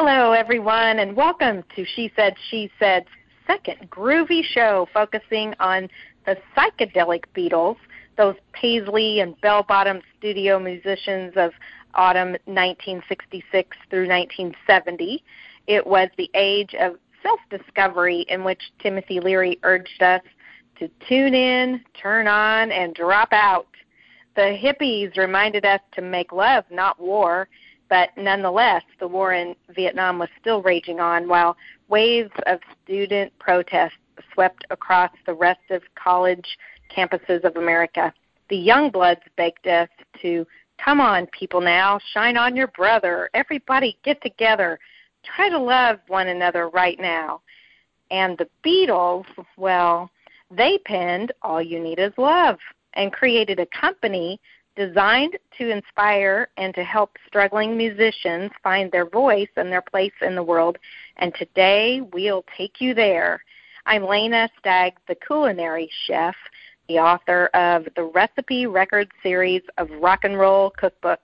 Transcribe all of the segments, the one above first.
Hello, everyone, and welcome to She Said, She Said's second groovy show focusing on the psychedelic Beatles, those Paisley and bell bottom studio musicians of autumn 1966 through 1970. It was the age of self discovery in which Timothy Leary urged us to tune in, turn on, and drop out. The hippies reminded us to make love, not war, but nonetheless, the war in Vietnam was still raging on while waves of student protests swept across the rest of college campuses of America. The young bloods begged us to come on, people now, shine on your brother. Everybody get together. Try to love one another right now. And the Beatles, well, they penned All You Need Is Love and created a company designed to inspire and to help struggling musicians find their voice and their place in the world. And today we'll take you there. I'm Lena Stagg, the culinary chef, the author of the Recipe Records series of rock and roll cookbooks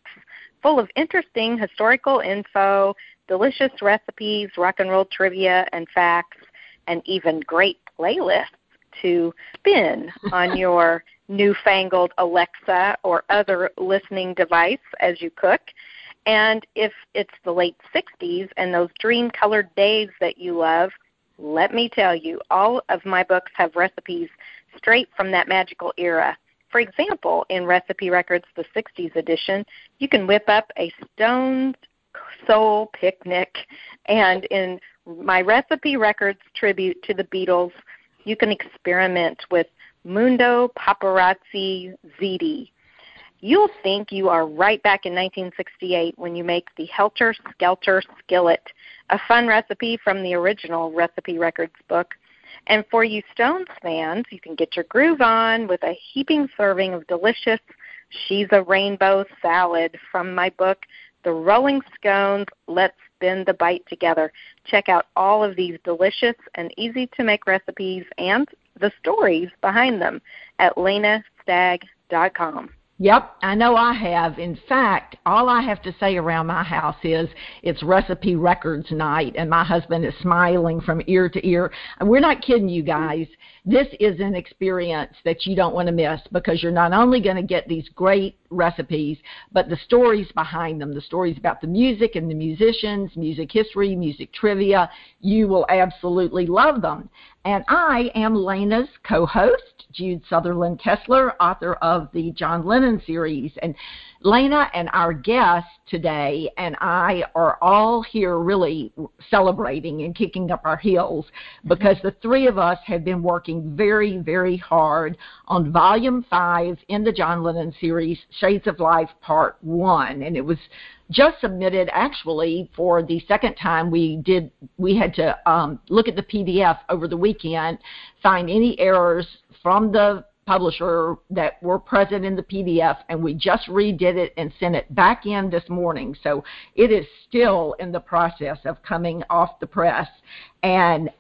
full of interesting historical info, delicious recipes, rock and roll trivia and facts, and even great playlists to spin on your newfangled Alexa or other listening device as you cook. And if it's the late 60s and those dream colored days that you love, let me tell you, all of my books have recipes straight from that magical era. For example, in Recipe Records, the 60s edition, you can whip up a Stones Soul picnic. And in my Recipe Records tribute to the Beatles, you can experiment with Mundo Paparazzi Ziti. You'll think you are right back in 1968 when you make the Helter Skelter Skillet, a fun recipe from the original Recipe Records book. And for you Stones fans, you can get your groove on with a heaping serving of delicious She's a Rainbow salad from my book, The Rolling Scones Let's The Bite Together. Check out all of these delicious and easy to make recipes and the stories behind them at lenastagg.com. Yep, I know I have. In fact, all I have to say around my house is it's recipe records night, and my husband is smiling from ear to ear. And we're not kidding you guys. This is an experience that you don't want to miss because you're not only going to get these great recipes, but the stories behind them, the stories about the music and the musicians, music history, music trivia. You will absolutely love them. And I am Lena's co host, Jude Sutherland Kessler, author of the John Lennon series. And Lena and our guest today and I are all here really celebrating and kicking up our heels mm-hmm. because the three of us have been working very, very hard on volume five in the John Lennon series, Shades of Life Part One. And it was just submitted actually for the second time we did we had to um, look at the pdf over the weekend find any errors from the publisher that were present in the PDF, and we just redid it and sent it back in this morning. So it is still in the process of coming off the press. And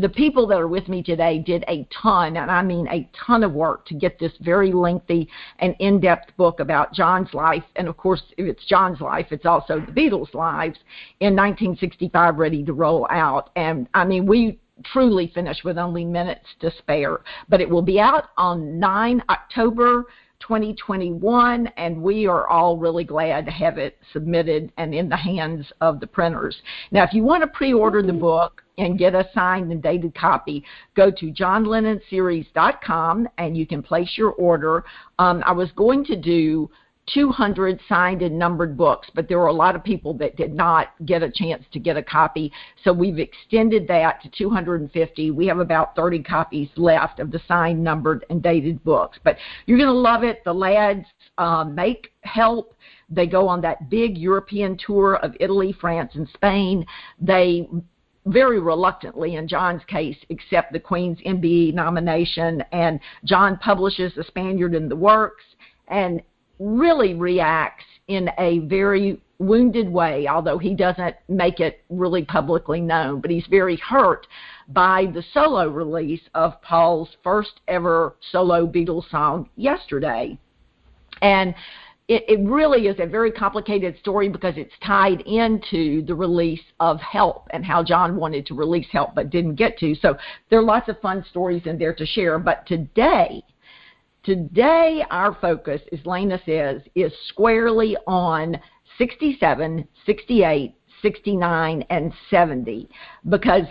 the people that are with me today did a ton, and I mean a ton of work to get this very lengthy and in depth book about John's life. And of course, if it's John's life, it's also the Beatles' lives in 1965 ready to roll out. And I mean, we truly finished with only minutes to spare. But it will be out on 9 October 2021, and we are all really glad to have it submitted and in the hands of the printers. Now, if you want to pre order the book, and get a signed and dated copy, go to johnlennonseries.com and you can place your order. Um, I was going to do 200 signed and numbered books, but there were a lot of people that did not get a chance to get a copy. So we've extended that to 250. We have about 30 copies left of the signed, numbered, and dated books. But you're going to love it. The lads um, make help. They go on that big European tour of Italy, France, and Spain. They very reluctantly, in John's case, accept the Queen's MBE nomination, and John publishes The Spaniard in the Works. And really reacts in a very wounded way, although he doesn't make it really publicly known. But he's very hurt by the solo release of Paul's first ever solo Beatles song, Yesterday. And it, it really is a very complicated story because it's tied into the release of Help and how John wanted to release Help but didn't get to. So there are lots of fun stories in there to share. But today, today our focus, as Lena says, is squarely on 67, 68, 69, and 70 because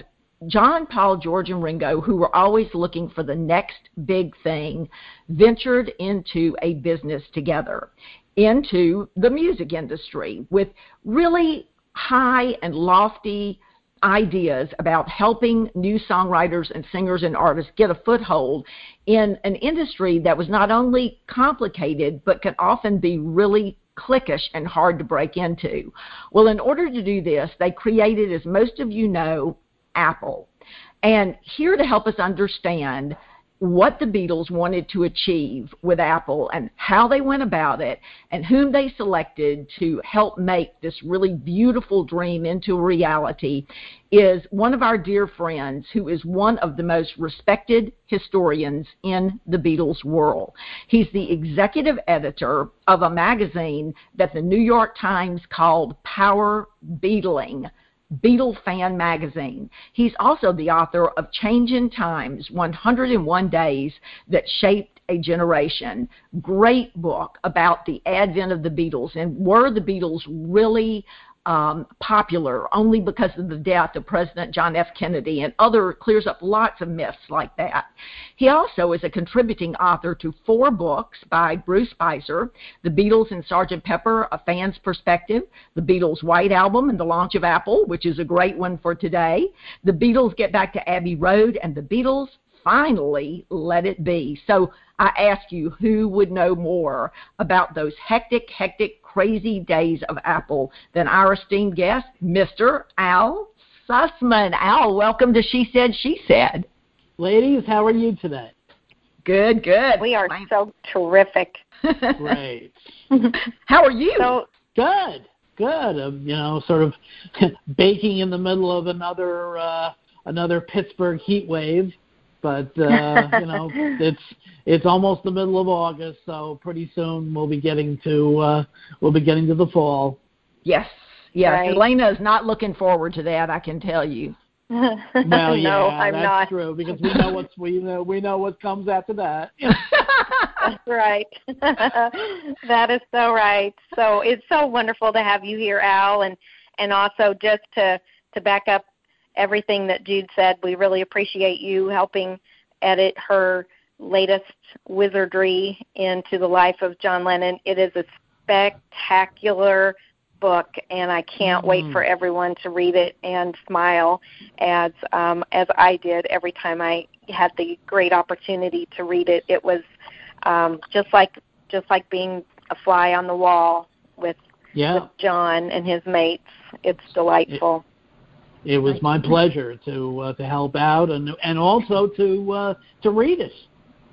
John, Paul, George, and Ringo, who were always looking for the next big thing, ventured into a business together, into the music industry with really high and lofty ideas about helping new songwriters and singers and artists get a foothold in an industry that was not only complicated but can often be really cliquish and hard to break into. Well, in order to do this, they created, as most of you know, Apple. And here to help us understand what the Beatles wanted to achieve with Apple and how they went about it and whom they selected to help make this really beautiful dream into reality is one of our dear friends who is one of the most respected historians in the Beatles world. He's the executive editor of a magazine that the New York Times called Power Beatling Beatle Fan Magazine. He's also the author of Changing Times 101 Days That Shaped a Generation. Great book about the advent of the Beatles and were the Beatles really um, popular only because of the death of President John F. Kennedy and other clears up lots of myths like that. He also is a contributing author to four books by Bruce Spizer, The Beatles and Sgt. Pepper, A Fan's Perspective, The Beatles' White Album and the Launch of Apple, which is a great one for today, The Beatles Get Back to Abbey Road, and The Beatles finally let it be. So I ask you, who would know more about those hectic, hectic, crazy days of Apple than our esteemed guest, Mr. Al Sussman? Al, welcome to She Said, She Said. Ladies, how are you today? Good, good. We are so terrific. Great. how are you? So, good, good. Um, you know, sort of baking in the middle of another uh, another Pittsburgh heat wave but uh, you know it's it's almost the middle of August, so pretty soon we'll be getting to uh, we'll be getting to the fall. Yes, yes. Right. Elena is not looking forward to that. I can tell you. Well, yeah, no, I'm that's not. true because we know what's we know we know what comes after that. That's right. that is so right. So it's so wonderful to have you here, Al, and and also just to to back up everything that Jude said. We really appreciate you helping edit her latest wizardry into the life of John Lennon. It is a spectacular book, and I can't mm wait for everyone to read it and smile as um, as I did every time I had the great opportunity to read it. It was um, just like just like being a fly on the wall with yeah. with John and his mates. It's delightful. It, was my pleasure to uh, to help out and and also to uh, to read it.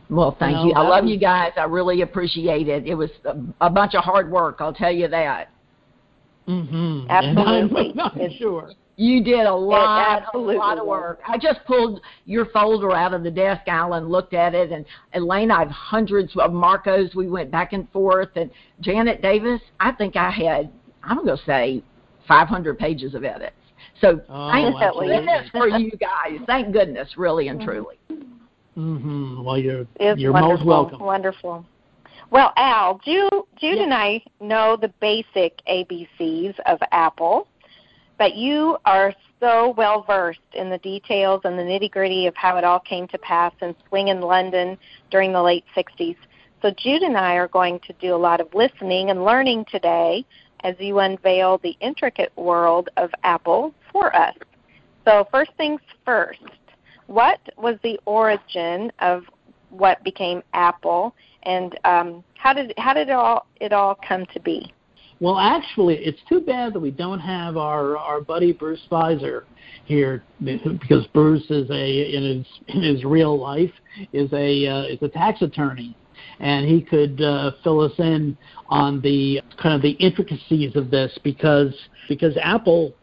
Well, thank You know, you. I love was- you guys. I really appreciate it. It was a, a bunch of hard work. I'll tell you that. Mm-hmm. Absolutely. And I'm, I'm It's- sure. You did a lot, a lot of work. I just pulled your folder out of the desk, Alan, looked at it, and Elaine, I have hundreds of Marcos. We went back and forth, and Janet Davis, I think I had, I'm going to say, 500 pages of edits. So Oh, thank absolutely. goodness for you guys. Thank goodness, really and truly. Mm-hmm. Well, you're It's you're most welcome. Wonderful. Well, Al, Jude, Jude Yeah. and I know the basic ABCs of Apple, but you are so well versed in the details and the nitty gritty of how it all came to pass in Swing in London during the late 60s. So Jude and I are going to do a lot of listening and learning today as you unveil the intricate world of Apple for us. So first things first, what was the origin of what became Apple, and um, how did how did it all it all come to be? Well, actually, it's too bad that we don't have our our buddy Bruce Spizer here because Bruce is a in his in his real life is a uh, is a tax attorney, and he could uh, fill us in on the kind of the intricacies of this because because Apple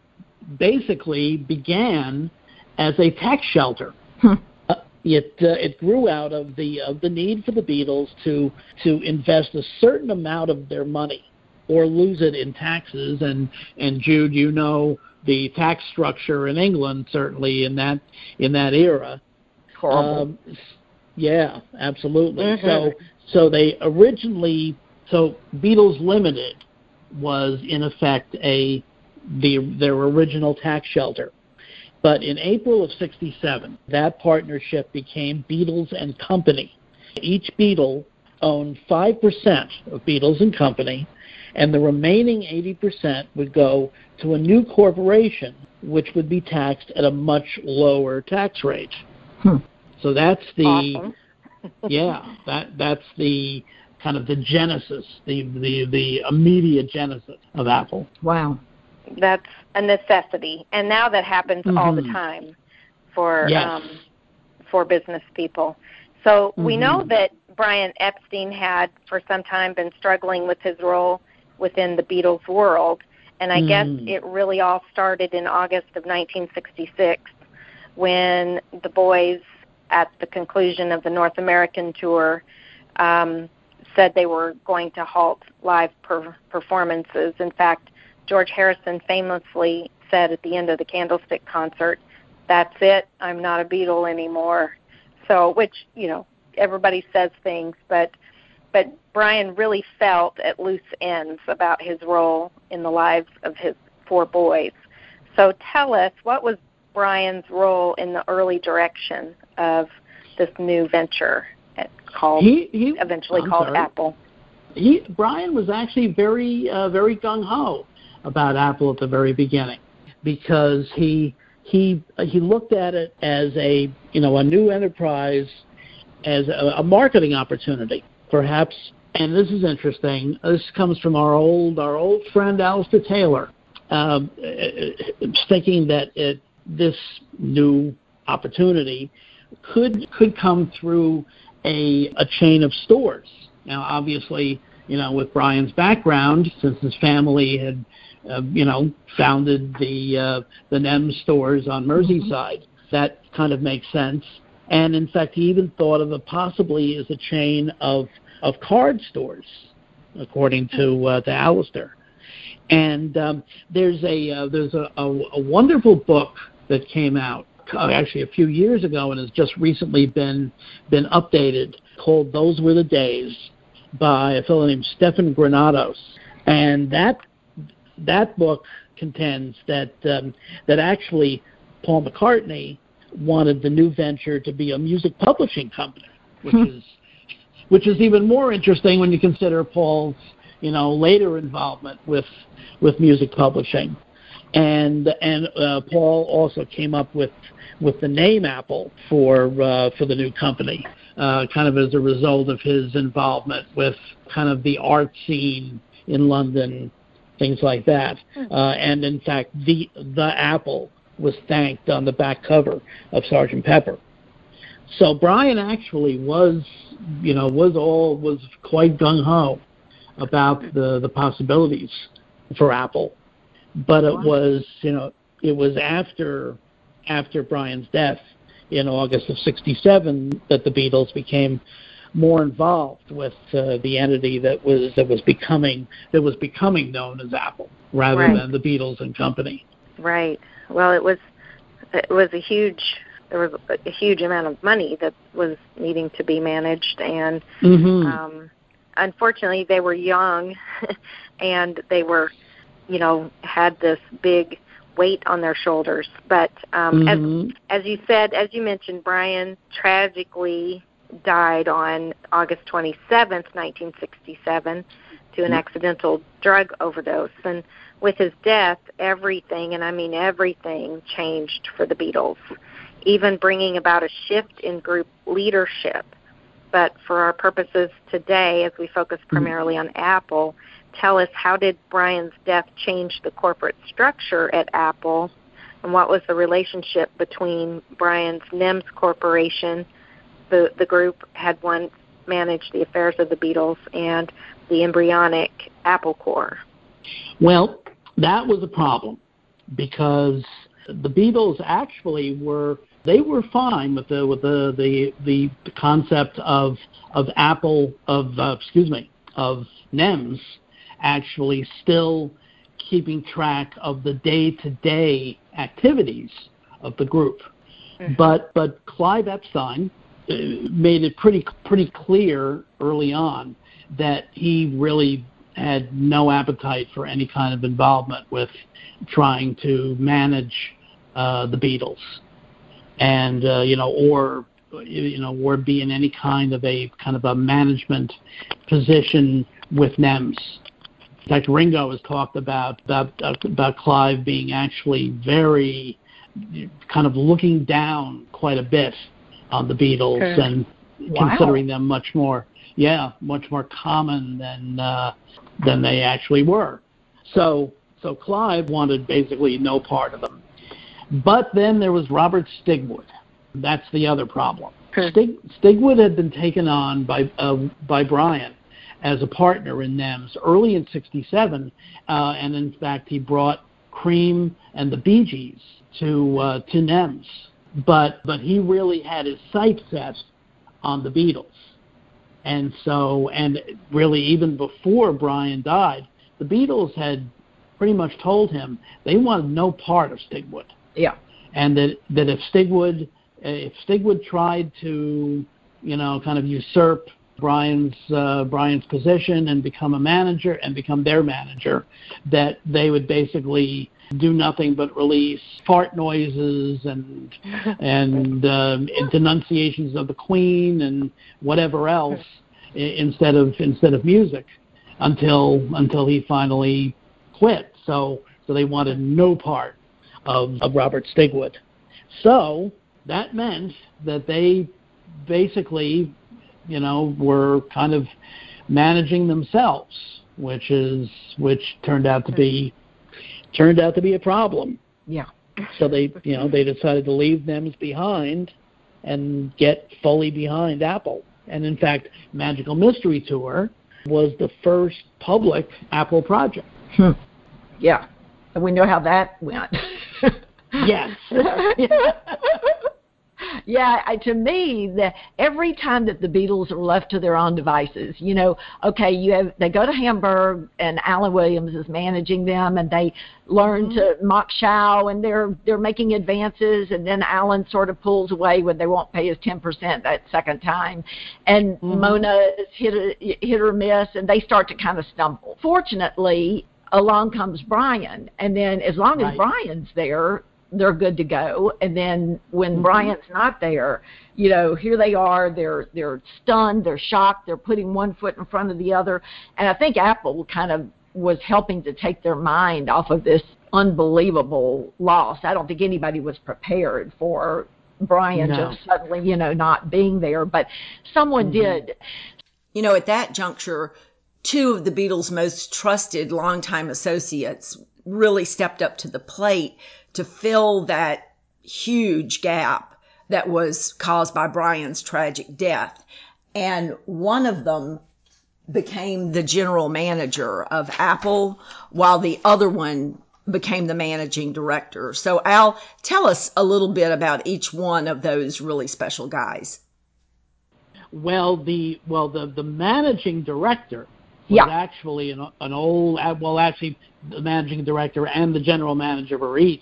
basically began as a tax shelter. Hmm. Uh, it uh, it grew out of the of the need for the Beatles to to invest a certain amount of their money or lose it in taxes and and Jude you know the tax structure in England certainly in that in that era Horrible. um, yeah absolutely Mhm. so so they originally so Beatles Limited was in effect a the their original tax shelter but in April of 67, that partnership became Beatles and Company. Each Beatle owned 5% of Beatles and Company, and the remaining 80% would go to a new corporation, which would be taxed at a much lower tax rate. Hmm. So that's the Awesome. Yeah, that that's the kind of the genesis, the the the immediate genesis of Apple. Wow. That's a necessity, and now that happens all the Mhm. time for Yes. um, for business people. So we know that Brian Epstein had for some time been struggling with his role within the Beatles world, and I guess Mhm. it really all started in August of 1966 when the boys, at the conclusion of the North American tour, um, said they were going to halt live per- performances. In fact, George Harrison famously said at the end of the Candlestick concert, "That's it. I'm not a Beatle anymore." So, which you know, everybody says things, but but Brian really felt at loose ends about his role in the lives of his four boys. So, tell us what was Brian's role in the early direction of this new venture called He, he eventually I'm called sorry. Apple. he Brian was actually very uh, very gung ho about Apple at the very beginning because he he he looked at it as a you know a new enterprise as a, a marketing opportunity perhaps and this is interesting this comes from our old our old friend Alistair Taylor um, uh, thinking that it, this new opportunity could could come through a a chain of stores now obviously you know, with Brian's background, since his family had, uh, you know, founded the uh, the NEMS stores on Merseyside, that kind of makes sense. And in fact, he even thought of it possibly as a chain of of card stores, according to uh, to Alistair. And um, there's a uh, there's a, a, a wonderful book that came out actually a few years ago and has just recently been been updated called "Those Were the Days." by a fellow named Stefan Granados, and that that book contends that um, that actually Paul McCartney wanted the new venture to be a music publishing company, which Hmm. is which is even more interesting when you consider Paul's you know later involvement with with music publishing, and and uh, Paul also came up with with the name Apple for uh, for the new company, uh, kind of as a result of his involvement with kind of the art scene in London, things like that. Uh, and in fact, the the Apple was thanked on the back cover of Sergeant Pepper. So Brian actually was, you know, was all was quite gung ho about the the possibilities for Apple, but it was, you know, it was after after Brian's death in August of '67 that the Beatles became more involved with uh, the entity that was that was becoming that was becoming known as Apple rather Right. than the Beatles and Company. Right. Well, it was it was a huge there was a huge amount of money that was needing to be managed and Mm-hmm. um unfortunately they were young and they were you know had this big weight on their shoulders. But um as Mhm. as you said as you mentioned Brian tragically died on August 27th 1967 to an accidental drug overdose. And with his death everything and I mean everything changed for the Beatles. Even bringing about a shift in group leadership. But for our purposes today, as we focus primarily on Apple, tell us how did Brian's death change the corporate structure at Apple, and what was the relationship between Brian's NEMS Corporation, the the group had once managed the affairs of the Beatles, and the embryonic Apple Corps. Well, that was a problem because the Beatles actually were they were fine with the with the the the, concept of of Apple of uh, excuse me of NEMS actually still keeping track of the day to day activities of the group. Mm-hmm. But but Clive Epstein uh, made it pretty pretty clear early on that he really had no appetite for any kind of involvement with trying to manage uh, the Beatles, and uh, you know, or you know, or be in any kind of a kind of a management position with NEMS. In fact, Ringo has talked about about, about Clive being actually very kind of looking down quite a bit on the Beatles okay. and wow. considering them much more, yeah, much more common than uh, than they actually were. So so Clive wanted basically no part of them. But then there was Robert Stigwood. That's the other problem. Stig, Stigwood had been taken on by uh, by Brian as a partner in NEMS early in '67, uh, and in fact he brought Cream and the Bee Gees to uh, to NEMS. But but he really had his sights set on the Beatles, and so and really even before Brian died, the Beatles had pretty much told him they wanted no part of Stigwood. Yeah. And that that if Stigwood if Stigwood tried to, you know, kind of usurp Brian's uh, Brian's position and become a manager and become their manager, that they would basically do nothing but release fart noises and and um, denunciations of the Queen and whatever else instead of instead of music until until he finally quit. So so they wanted no part of, of Robert Stigwood. So that meant that they basically, you know, were kind of managing themselves, which is which turned out to be turned out to be a problem. Yeah. So they, you know, they decided to leave NEMS behind and get fully behind Apple. And in fact, Magical Mystery Tour was the first public Apple project. Hmm. Yeah. And we know how that went. yes. yeah, I, to me, the, every time that the Beatles are left to their own devices, you know, okay, you have they go to Hamburg and Alan Williams is managing them, and they learn mm-hmm. to mach schau, and they're they're making advances, and then Alan sort of pulls away when they won't pay his ten percent that second time, and mm-hmm. Mona is hit a, hit or miss, and they start to kind of stumble. Fortunately, along comes Brian, and then as long right. as Brian's there, they're good to go. And then when mm-hmm. Brian's not there, you know, here they are, they're they're stunned, they're shocked, they're putting one foot in front of the other. And I think Apple kind of was helping to take their mind off of this unbelievable loss. I don't think anybody was prepared for Brian no. just suddenly, you know, not being there, but someone mm-hmm. did. You know, at that juncture, two of the Beatles' most trusted longtime associates really stepped up to the plate to fill that huge gap that was caused by Brian's tragic death. And one of them became the general manager of Apple while the other one became the managing director. So Al, tell us a little bit about each one of those really special guys. Well, the well the the managing director yeah. actually an, an old, uh, well, actually, the managing director and the general manager were each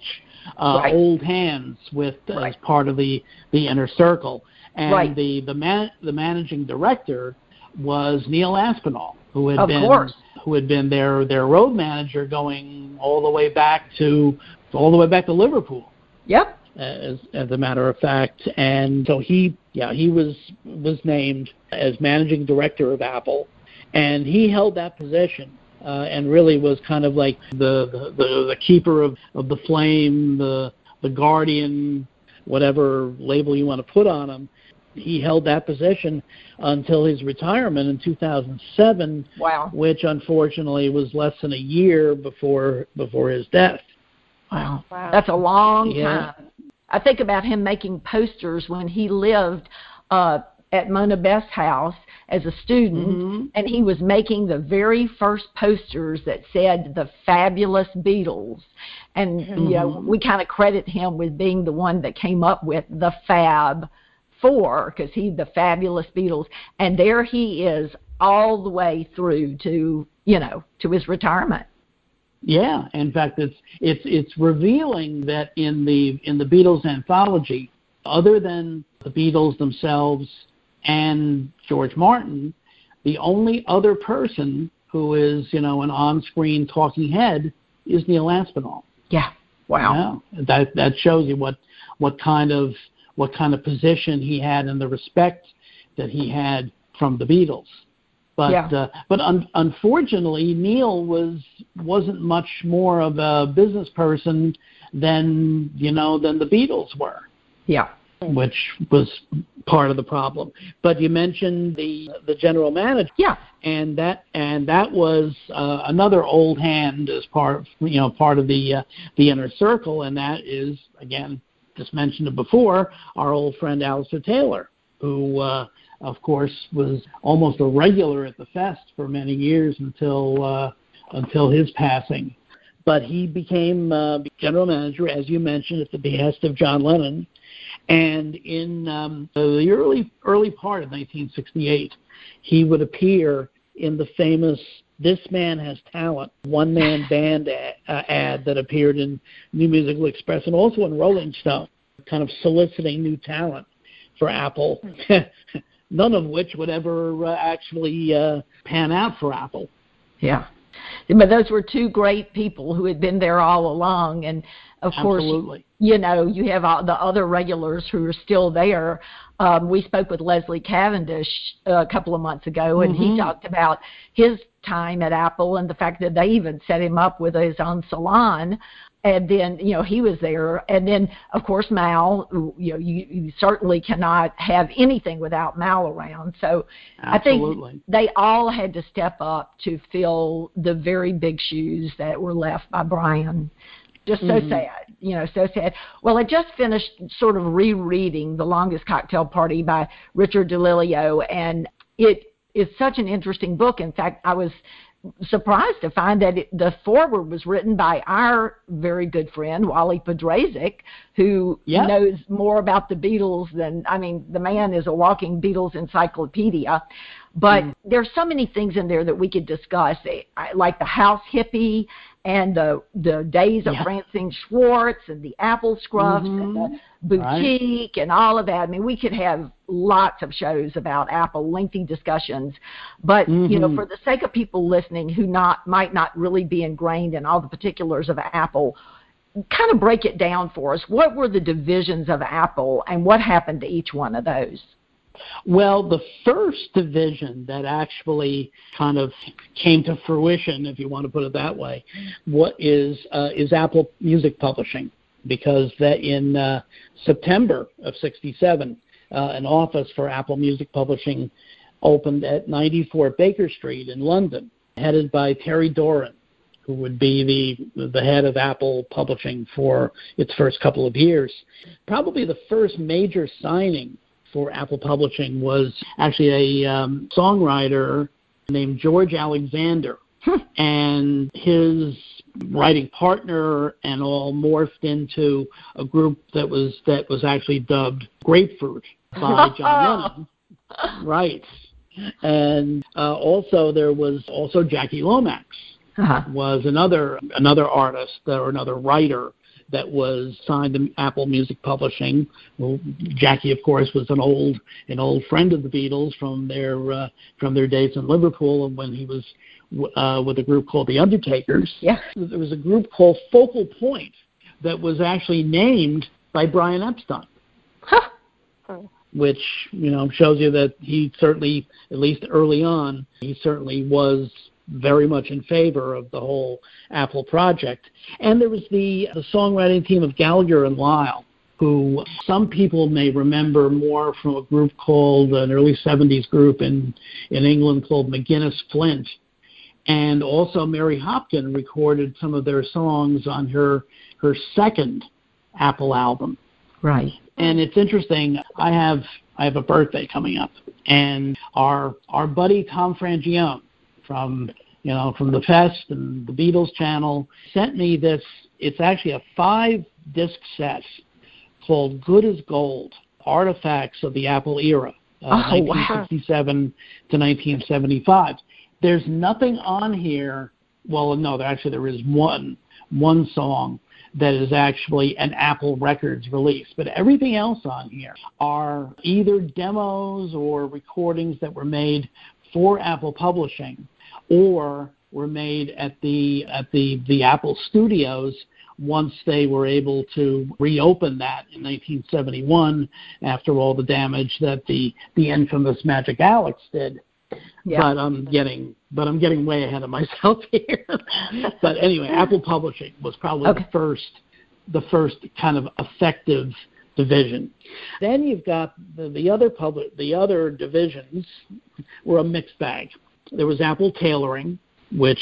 uh, right. old hands with right. as part of the the inner circle. And right. the the man the managing director was Neil Aspinall, who had of been course. who had been their their road manager going all the way back to all the way back to Liverpool. Yep. As as a matter of fact, and so he yeah he was was named as managing director of Apple and he held that position uh, and really was kind of like the the, the, the keeper of, of the flame, the the guardian, whatever label you want to put on him. He held that position until his retirement in 2007, wow. which unfortunately was less than a year before before his death. Wow, wow. that's a long yeah. time. I think about him making posters when he lived. Uh, at Mona Best's house as a student, Mhm. and he was making the very first posters that said the fabulous Beatles. And you know, Mhm. we kind of credit him with being the one that came up with the Fab Four because he's the fabulous Beatles. And there he is all the way through to you know to his retirement. Yeah, in fact, it's it's it's revealing that in the in the Beatles anthology, other than the Beatles themselves and George Martin, the only other person who is you know an on-screen talking head is Neil Aspinall. Yeah. Wow. Yeah, that that shows you what what kind of what kind of position he had and the respect that he had from the Beatles. But Yeah. uh, but un- unfortunately, Neil was wasn't much more of a business person than you know than the Beatles were, Yeah. which was part of the problem. But you mentioned the the general manager Yeah. and that and that was uh, another old hand as part you know part of the uh, the inner circle, and that is again just mentioned it before our old friend Alistair Taylor, who uh, of course was almost a regular at the fest for many years until uh, until his passing. But he became uh, general manager, as you mentioned, at the behest of John Lennon. And in um, the early early part of 1968, he would appear in the famous "This Man Has Talent" one-man band ad, uh, ad that appeared in New Musical Express and also in Rolling Stone, kind of soliciting new talent for Apple. None of which would ever uh, actually uh, pan out for Apple. Yeah. But those were two great people who had been there all along. And of course, Absolutely. you know, you have all the other regulars who are still there. Um, we spoke with Leslie Cavendish uh, a couple of months ago, and Mhm. he talked about his time at Apple and the fact that they even set him up with his own salon. And then, you know, he was there. And then, of course, Mal, you know, you, you certainly cannot have anything without Mal around. So I think they all had to step up to fill the very big shoes that were left by Brian. Just so Mhm. sad, you know, so sad. Well, I just finished sort of rereading The Longest Cocktail Party by Richard DiLello, and it is such an interesting book. In fact, I was surprised to find that it, the foreword was written by our very good friend Wally Podrazik, who Yep. knows more about the Beatles than I mean, the man is a walking Beatles encyclopedia. But Mm. there's so many things in there that we could discuss, eh, I- like the house hippie and the the days of Yeah. Francine Schwartz and the Apple Scruffs and Mhm. the Right. boutique and all of that. I mean, we could have lots of shows about Apple, lengthy discussions. But you know, Mhm. for the sake of people listening who not might not really be ingrained in all the particulars of Apple, kind of break it down for us. What were the divisions of Apple, and what happened to each one of those? Well, the first division that actually kind of came to fruition, if you want to put it that way, what is uh, is Apple Music Publishing, because that in uh, September of '67, uh, an office for Apple Music Publishing opened at 94 Baker Street in London, headed by Terry Doran, who would be the the head of Apple Publishing for its first couple of years. Probably the first major signing for Apple Publishing was actually a um, songwriter named George Alexander, and his writing partner and all morphed into a group that was that was actually dubbed Grapefruit by John Lennon. Right. And uh, also there was also Jackie Lomax Uh-huh. was another another artist or another writer that was signed to Apple Music Publishing. Well, Jackie, of course, was an old an old friend of the Beatles from their uh, from their days in Liverpool, and when he was uh, with a group called the Undertakers. Yeah. There was a group called Focal Point that was actually named by Brian Epstein Huh. which you know shows you that he certainly, at least early on, he certainly was very much in favor of the whole Apple project. And there was the the songwriting team of Gallagher and Lyle, who some people may remember more from a group called an early '70s group in in England called McGuinness Flint. And also Mary Hopkin recorded some of their songs on her her second Apple album Right. And it's interesting. I have I have a birthday coming up, and our our buddy Tom Frangione from you know from the Fest and the Beatles channel sent me this. It's actually a five disc set called Good as Gold: Artifacts of the Apple Era, uh, Oh, 1967 to 1975. There's nothing on here. Well, no, there actually there is one one song that is actually an Apple Records release, but everything else on here are either demos or recordings that were made for Apple Publishing or were made at the at the the Apple Studios once they were able to reopen that in 1971 after all the damage that the the infamous Magic Alex did. Yeah. But I'm getting but I'm getting way ahead of myself here. but anyway, Apple Publishing was probably Okay. the first the first kind of effective division. Then you've got the, the other public the other divisions were a mixed bag. There was Apple Tailoring, which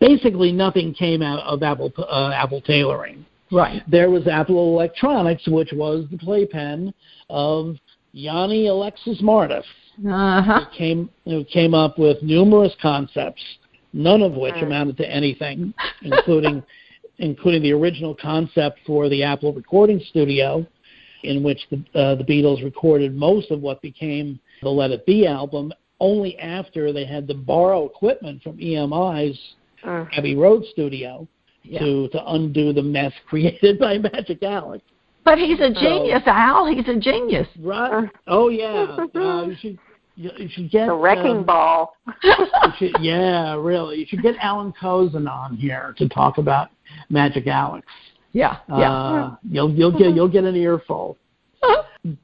basically nothing came out of Apple uh, Apple Tailoring. Right. There was Apple Electronics, which was the playpen of Yanni Alexis Mardas, Uh huh. who came who came up with numerous concepts, none of which amounted to anything, including including the original concept for the Apple Recording Studio, in which the uh, the Beatles recorded most of what became the Let It Be album, only after they had to borrow equipment from EMI's Mm. Abbey Road studio Yeah. to to undo the mess created by Magic Alex. But he's a genius, Al. He's a genius. Right? Oh yeah. Uh, you should you, you should get The wrecking um, ball. you should, yeah, really. You should get Alan Kozinn on here to talk about Magic Alex. Yeah. Yeah. Uh, you'll you'll get you'll get an earful.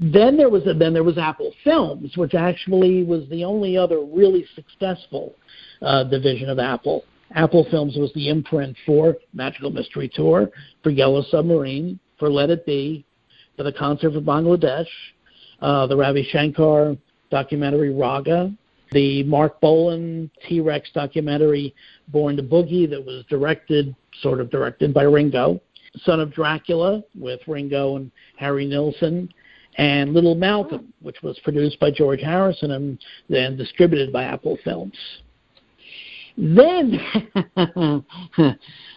Then there was a, then there was Apple Films, which actually was the only other really successful uh, division of Apple. Apple Films was the imprint for Magical Mystery Tour, for Yellow Submarine, for Let It Be, for the Concert for Bangladesh, uh, the Ravi Shankar documentary Raga, the Marc Bolan T Rex documentary Born to Boogie that was directed, sort of directed by Ringo, Son of Dracula with Ringo and Harry Nilsson, and Little Malcolm, which was produced by George Harrison and then distributed by Apple Films. Then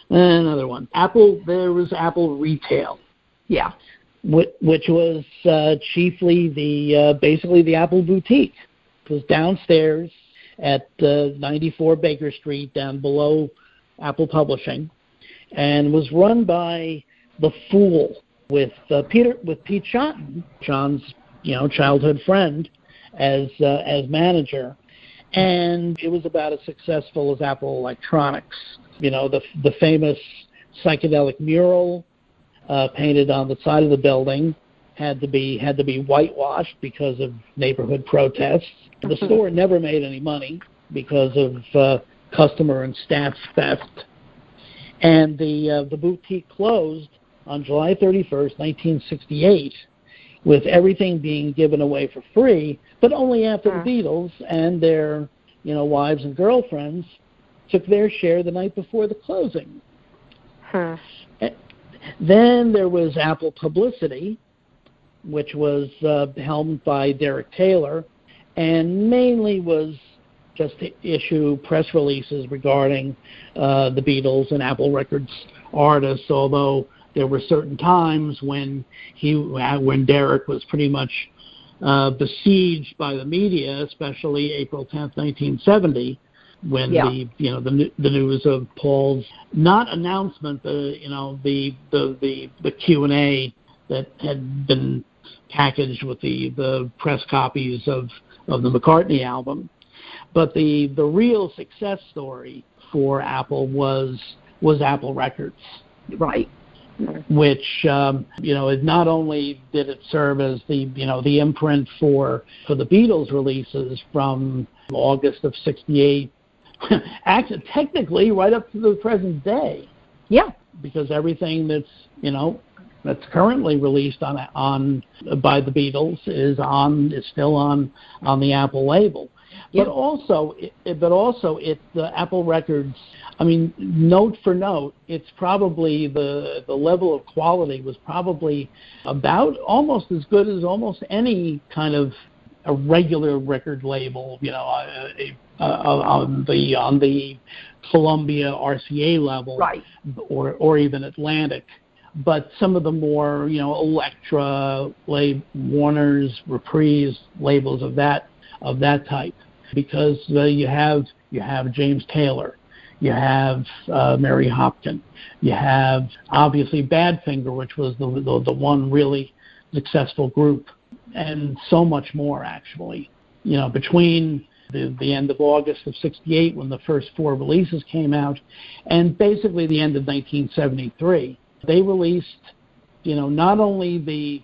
another one. Apple. There was Apple Retail, Yeah. Whi- which was uh, chiefly the uh, basically the Apple boutique. It was downstairs at uh, 94 Baker Street, down below Apple Publishing, and was run by the Fool with uh, Peter with Pete Shotton, John's you know childhood friend, as uh, as manager, and it was about as successful as Apple Electronics. You know the the famous psychedelic mural uh, painted on the side of the building had to be had to be whitewashed because of neighborhood protests. The store never made any money because of uh, customer and staff theft, and the uh, the boutique closed on July 31st, 1968, with everything being given away for free, but only after Hmm. the Beatles and their you know wives and girlfriends took their share the night before the closing. Hmm. Then there was Apple Publicity, which was uh, helmed by Derek Taylor, and mainly was just to issue press releases regarding uh, the Beatles and Apple Records artists. Although there were certain times when he, when Derek was pretty much uh, besieged by the media, especially April 10th, 1970, when Yeah. the you know the the news of Paul's not announcement, the you know the the the the Q and A that had been packaged with the the press copies of of the McCartney album, but the the real success story for Apple was was Apple Records Right. which um, you know it not only did it serve as the you know the imprint for for the Beatles releases from August of '68, actually technically right up to the present day, Yeah. because everything that's you know that's currently released on on by the Beatles is on is still on on the Apple label. But also, it, but also, it the Apple Records. I mean, note for note, it's probably the the level of quality was probably about almost as good as almost any kind of a regular record label. You know, a, a, on the on the Columbia RCA level, right. or or even Atlantic but some of the more you know Elektra, lab, Warner's, Reprise labels of that of that type, because uh, you have you have James Taylor, you have uh, Mary Hopkin, you have obviously Badfinger, which was the, the the one really successful group, and so much more actually. You know, between the, the end of August of 68 when the first four releases came out, and basically the end of 1973 they released, you know, not only the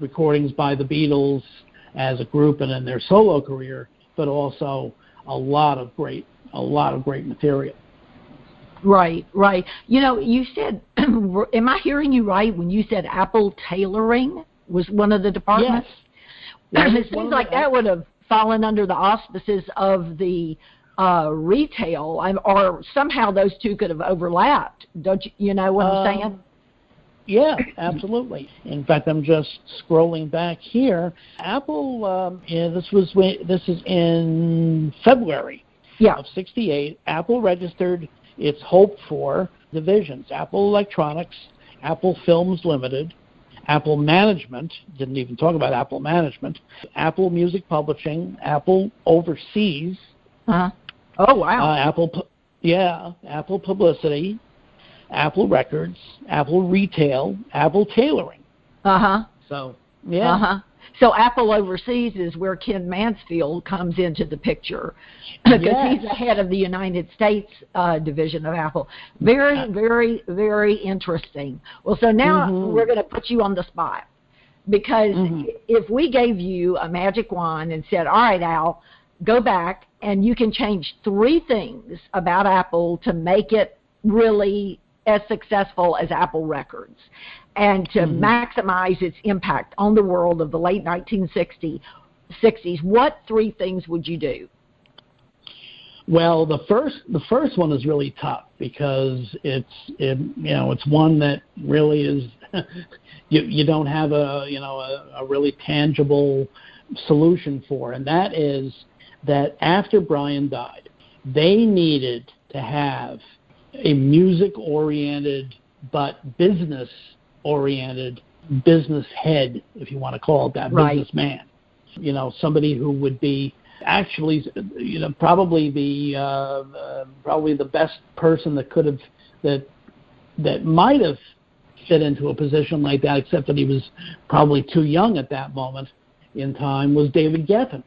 recordings by the Beatles as a group and in their solo career, but also a lot of great, a lot of great material. Right, right. You know, you said, am I hearing you right when you said Apple tailoring was one of the departments? Yes. it seems like that would have fallen under the auspices of the uh, retail, or somehow those two could have overlapped. Don't you, you know what I'm um, saying? Yeah, absolutely. In fact, I'm just scrolling back here. Apple, um, yeah, this was this is in February yeah. of '68. Apple registered its hoped for divisions: Apple Electronics, Apple Films Limited, Apple Management. Didn't even talk about Apple Management. Apple Music Publishing, Apple Overseas. Uh-huh. Oh wow. Uh, Apple, yeah, Apple Publicity, Apple Records, Apple Retail, Apple Tailoring. Uh huh. So yeah. Uh huh. So Apple Overseas is where Ken Mansfield comes into the picture because yes. he's the head of the United States uh, division of Apple. Very, very, very interesting. Well, so now mm-hmm. we're going to put you on the spot because mm-hmm. if we gave you a magic wand and said, "All right, Al, go back and you can change three things about Apple to make it really as successful as Apple Records and to mm-hmm. maximize its impact on the world of the late 1960s, 60s, what three things would you do? Well, the first the first one is really tough because it's it, you know it's one that really is you you don't have a you know a, a really tangible solution for, and that is that after Brian died, they needed to have a music oriented but business oriented business head, if you want to call it that, right. businessman. You know, somebody who would be actually, you know, probably the uh, uh, probably the best person that could have that that might have fit into a position like that, except that he was probably too young at that moment in time, was David Geffen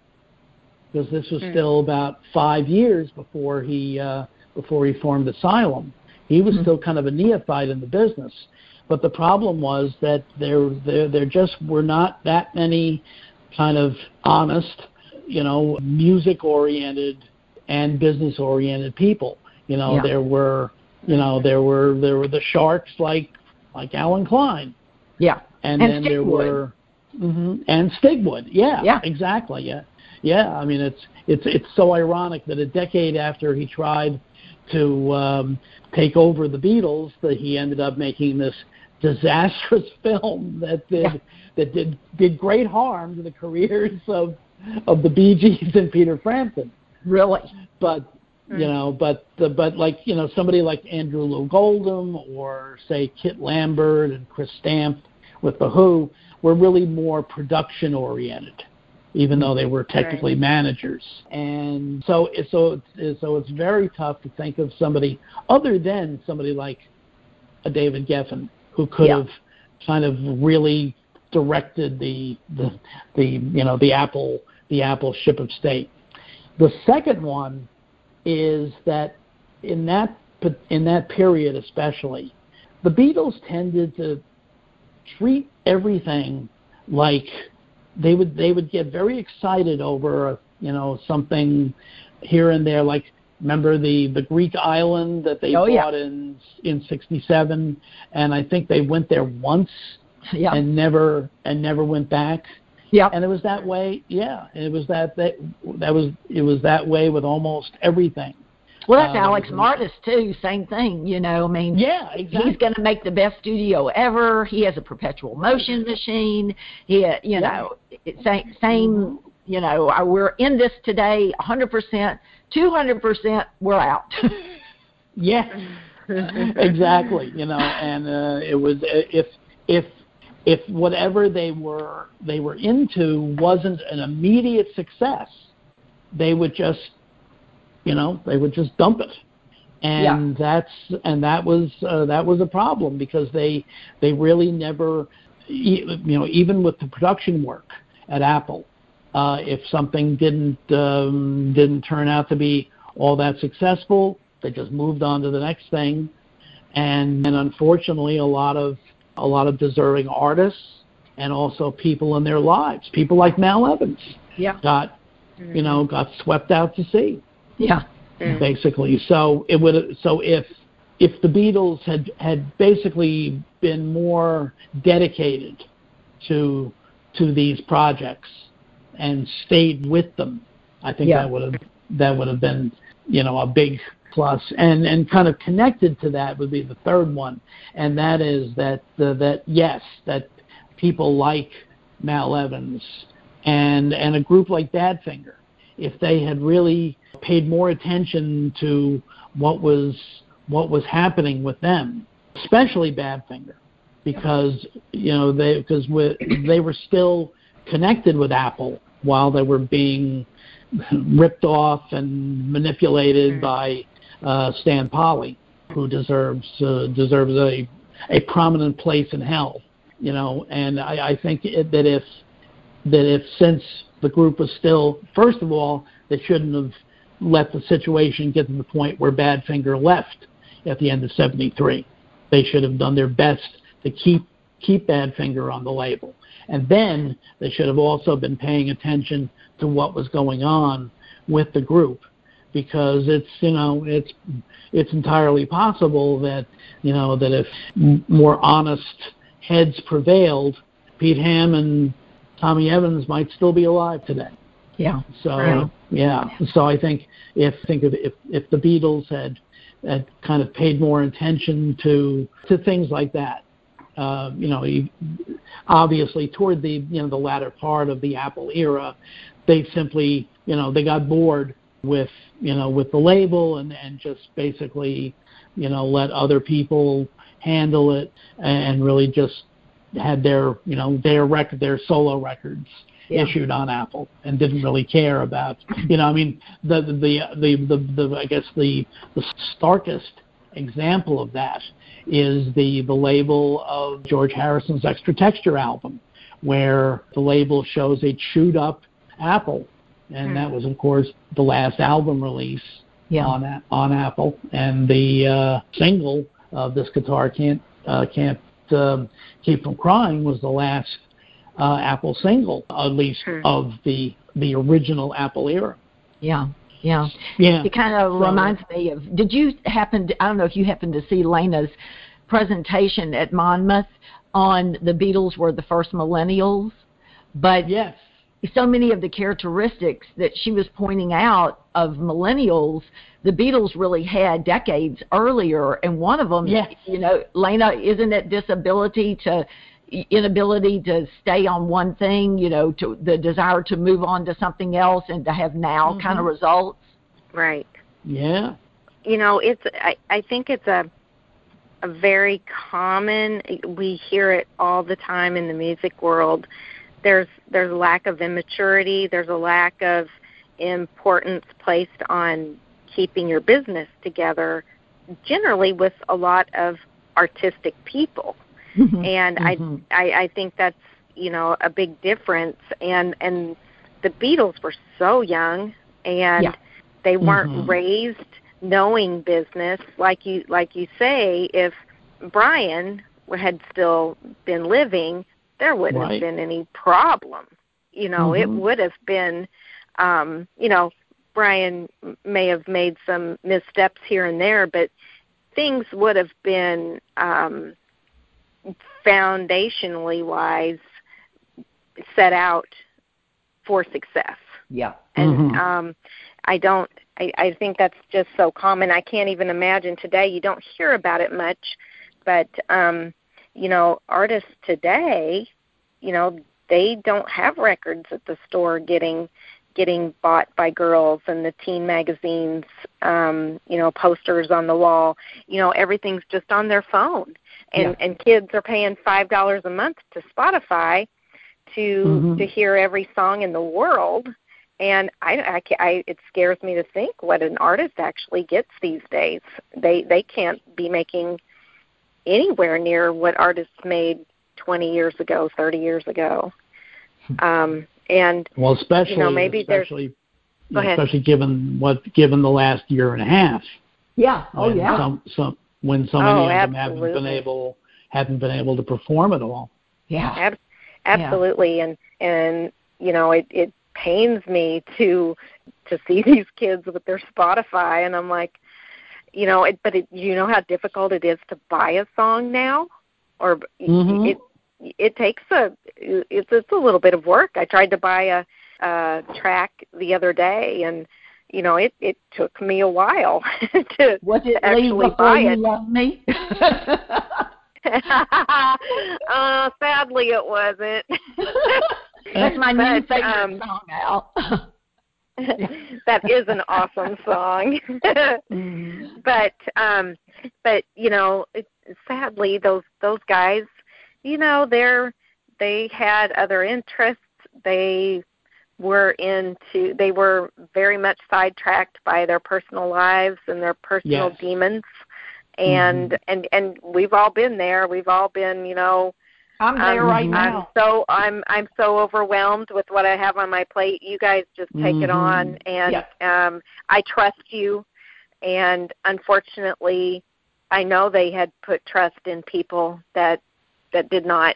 because this was mm. still about five years before he uh, before he formed Asylum. He was mm-hmm. still kind of a neophyte in the business, but the problem was that there there there just were not that many kind of honest, you know, music oriented and business oriented people. You know, yeah. there were you know there were there were the sharks like like Allen Klein. Yeah. And, and then Stigwood. there were mm-hmm, and Stigwood. Yeah. Yeah. Exactly. Yeah yeah, I mean it's it's it's so ironic that a decade after he tried to um, take over the Beatles, that he ended up making this disastrous film that did yeah. that did did great harm to the careers of of the Bee Gees and Peter Frampton. Really, but you hmm. know, but the, but like you know somebody like Andrew Loog Oldham or say Kit Lambert and Chris Stamp with the Who were really more production oriented even though they were technically right. managers. And so, so, so it's very tough to think of somebody other than somebody like a David Geffen who could yeah. have kind of really directed the, the, the, you know, the Apple, the Apple ship of state. The second one is that in that in that period especially, the Beatles tended to treat everything like they would they would get very excited over you know something here and there like remember the the Greek island that they oh, bought yeah. in in 67 and I think they went there once yeah. and never and never went back Yeah. And it was that way. Yeah, it was that that that was it was that way with almost everything. Well, that's uh, Alex Mardas too. Same thing, you know. I mean, yeah, exactly. He's going to make the best studio ever. He has a perpetual motion machine. He, you yeah. know, same, same. You know, we're in this today, 100%, 200%. We're out. yeah, exactly. You know, and uh, it was if if if whatever they were they were into wasn't an immediate success, they would just you know they would just dump it and yeah. that's and that was uh, that was a problem because they they really never you know even with the production work at Apple uh, if something didn't um, didn't turn out to be all that successful they just moved on to the next thing and and unfortunately a lot of a lot of deserving artists and also people in their lives people like Mal Evans yeah. got you know got swept out to sea yeah. Mm. Basically, so it would. So if if the Beatles had had basically been more dedicated to to these projects and stayed with them, I think yeah. that would have that would have been you know a big plus. And and kind of connected to that would be the third one, and that is that uh, that yes that people like Mal Evans and and a group like Badfinger, if they had really paid more attention to what was what was happening with them, especially Badfinger, because you know they because with they were still connected with Apple while they were being ripped off and manipulated mm-hmm. by uh, Stan Polley, who deserves uh, deserves a a prominent place in hell. You know, and I, I think it, that if that if since the group was still, first of all, they shouldn't have let the situation get to the point where Badfinger left at the end of 73. They should have done their best to keep keep Badfinger on the label. And then they should have also been paying attention to what was going on with the group because it's you know it's it's entirely possible that you know that if more honest heads prevailed, Pete Ham and Tommy Evans might still be alive today. Yeah. So right. yeah. So I think if think of if if the Beatles had had kind of paid more attention to to things like that, uh, you know, obviously toward the you know the latter part of the Apple era, they simply you know they got bored with you know with the label and and just basically you know let other people handle it and really just had their you know their record their solo records yeah. issued on Apple and didn't really care about you know I mean the the the the, the I guess the the starkest example of that is the the label of George Harrison's Extra Texture album where the label shows a chewed up Apple and mm. that was of course the last album release yeah. on on Apple and the uh, single of this guitar can't uh, can't uh, keep from crying was the last uh, Apple single, at least sure. of the the original Apple era. Yeah. Yeah. Yeah. It kind of so, reminds me of did you happen to, I don't know if you happened to see Lena's presentation at Monmouth on the Beatles were the first millennials, but yes. So many of the characteristics that she was pointing out of millennials, the Beatles really had decades earlier, and one of them, yes. you know, Lena, isn't it disability to inability to stay on one thing, you know, to the desire to move on to something else and to have now mm-hmm. kind of results. Right. Yeah. You know, it's I I think it's a a very common we hear it all the time in the music world. There's there's a lack of immaturity, there's a lack of importance placed on keeping your business together generally with a lot of artistic people Mm-hmm. And mm-hmm. I, I I think that's you know a big difference. And and the Beatles were so young, and yeah. they weren't mm-hmm. raised knowing business like you like you say. If Brian had still been living, there wouldn't right. have been any problem. You know, it Mm-hmm. would have been, um, you know, Brian may have made some missteps here and there, but things would have been um foundationally wise set out for success. Yeah. And Mhm. um I don't I, I think that's just so common. I can't even imagine today you don't hear about it much, but um you know, artists today, you know, they don't have records at the store getting getting bought by girls and the teen magazines um you know posters on the wall you know everything's just on their phone and Yeah. and kids are paying five dollars a month to spotify to Mhm. to hear every song in the world and I, I, ca- I it scares me to think what an artist actually gets these days they they can't be making anywhere near what artists made 20 years ago 30 years ago um and Well, especially you know, maybe there's- especially Go ahead. especially given what given the last year and a half. Yeah. Oh yeah. Some some when so Oh, many of them haven't been able haven't been able to perform at all. yeah. Ab- absolutely and and you know it it pains me to to see these kids with their spotify and i'm like you know it but it you know how difficult it is to buy a song now or Mhm. it it takes a it's it's a little bit of work i tried to buy a a track the other day and you know it it took me a while to Was it actually buy You it Love Me? uh sadly it wasn't That's my new favorite um, song, Al. that is an awesome song. but um but you know, it, sadly those those guys, you know, they're they had other interests. They were into they were very much sidetracked by their personal lives and their personal Yes. demons. And and and we've all been there. We've all been, you know, I'm there I'm, right I'm now. so I'm I'm so overwhelmed with what I have on my plate. You guys just take it Mhm. on, and um, I trust you. And unfortunately, I know they had put trust in people that that did not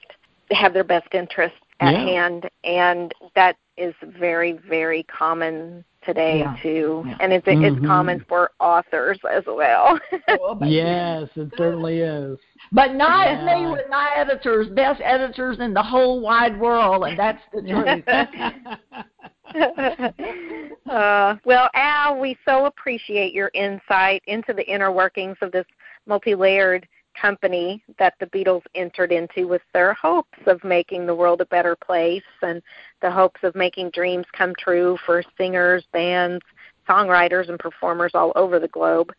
have their best interests at Yeah. hand, and that is very very common today Yeah. too. Yeah. And it's Mhm. it's common for authors as well. Oh. Yes, it certainly is. But not as me with my editors, best editors in the whole wide world, and that's the truth. uh, well, Al, we so appreciate your insight into the inner workings of this multi-layered company that the Beatles entered into with their hopes of making the world a better place and the hopes of making dreams come true for singers, bands, songwriters, and performers all over the globe.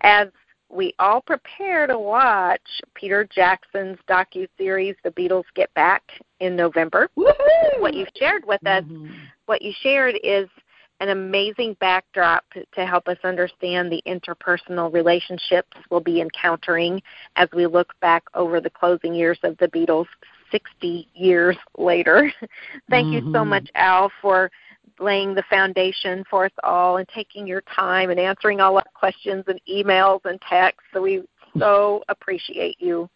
As we all prepare to watch Peter Jackson's docu-series The Beatles Get Back in November, Woohoo! what you've shared with us Mhm. what you shared is an amazing backdrop to help us understand the interpersonal relationships we'll be encountering as we look back over the closing years of the Beatles 60 years later. Thank you so Mhm. much, Al, for laying the foundation for us all and taking your time and answering all our questions and emails and texts. So we so appreciate you.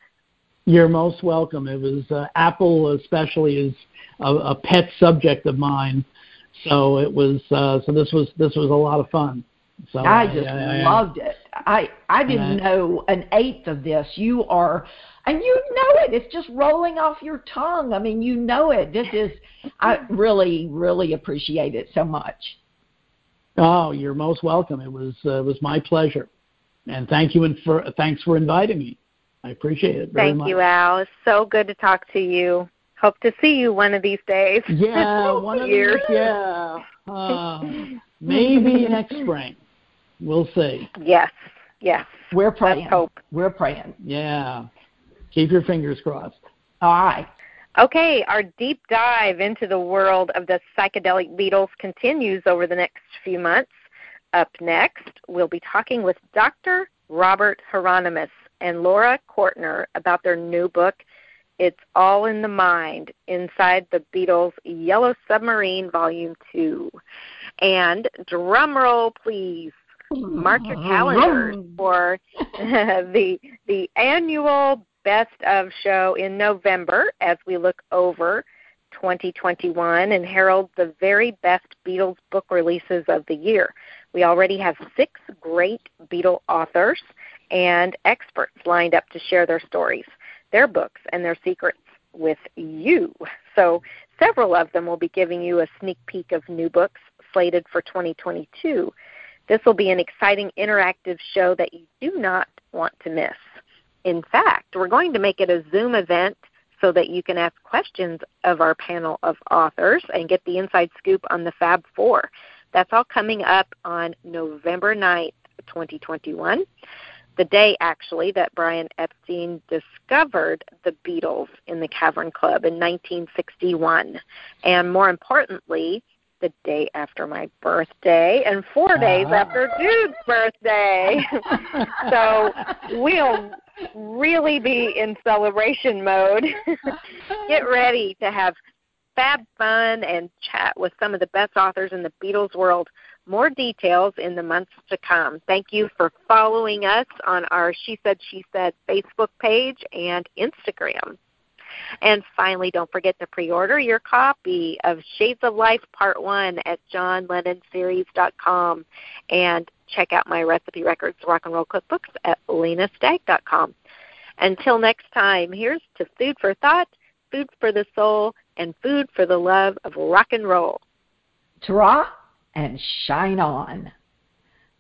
You're most welcome. It was uh, Apple, especially, is a, a pet subject of mine. So it was. Uh, so this was this was a lot of fun. So I just I- I- loved it. I I didn't Yeah. know an eighth of this. You are, and you know it. It's just rolling off your tongue. I mean, you know it. This is. I really really appreciate it so much. Oh, you're most welcome. It was uh, it was my pleasure, and thank you and for thanks for inviting me. I appreciate it very Thank much. you, Al. It's so good to talk to you. Hope to see you one of these days. Yeah, one of Years. these. Yeah, uh, maybe next spring. We'll see. Yes, yes. We're praying. Let's hope. We're praying. Yeah, keep your fingers crossed. All right. Okay, our deep dive into the world of the psychedelic Beatles continues over the next few months. Up next, we'll be talking with Dr. Robert Hieronimus and Laura Cortner about their new book, It's All in the Mind Inside the Beatles' Yellow Submarine Volume 2. And drum roll, please. Mark your calendars for the the annual Best of show in November as we look over 2021 and herald the very best Beatles book releases of the year. We already have six great Beatle authors and experts lined up to share their stories, their books, and their secrets with you. So several of them will be giving you a sneak peek of new books slated for 2022. This will be an exciting interactive show that you do not want to miss. In fact, we're going to make it a Zoom event so that you can ask questions of our panel of authors and get the inside scoop on the Fab Four. That's all coming up on November 9th, 2021 the day actually that Brian Epstein discovered the Beatles in the Cavern Club in 1961. And more importantly, the day after my birthday and four days ah. after Jude's birthday. so we'll really be in celebration mode. Get ready to have fab fun and chat with some of the best authors in the Beatles world more details in the months to come. Thank you for following us on our She Said, She Said Facebook page and Instagram. And finally, don't forget to pre order your copy of Shades of Life Part 1 at johnlennonseries.com and check out my Recipe Records Rock and Roll Cookbooks at lenastagg.com. Until next time, here's to food for thought, food for the soul, and food for the love of rock and roll. Ta and shine on.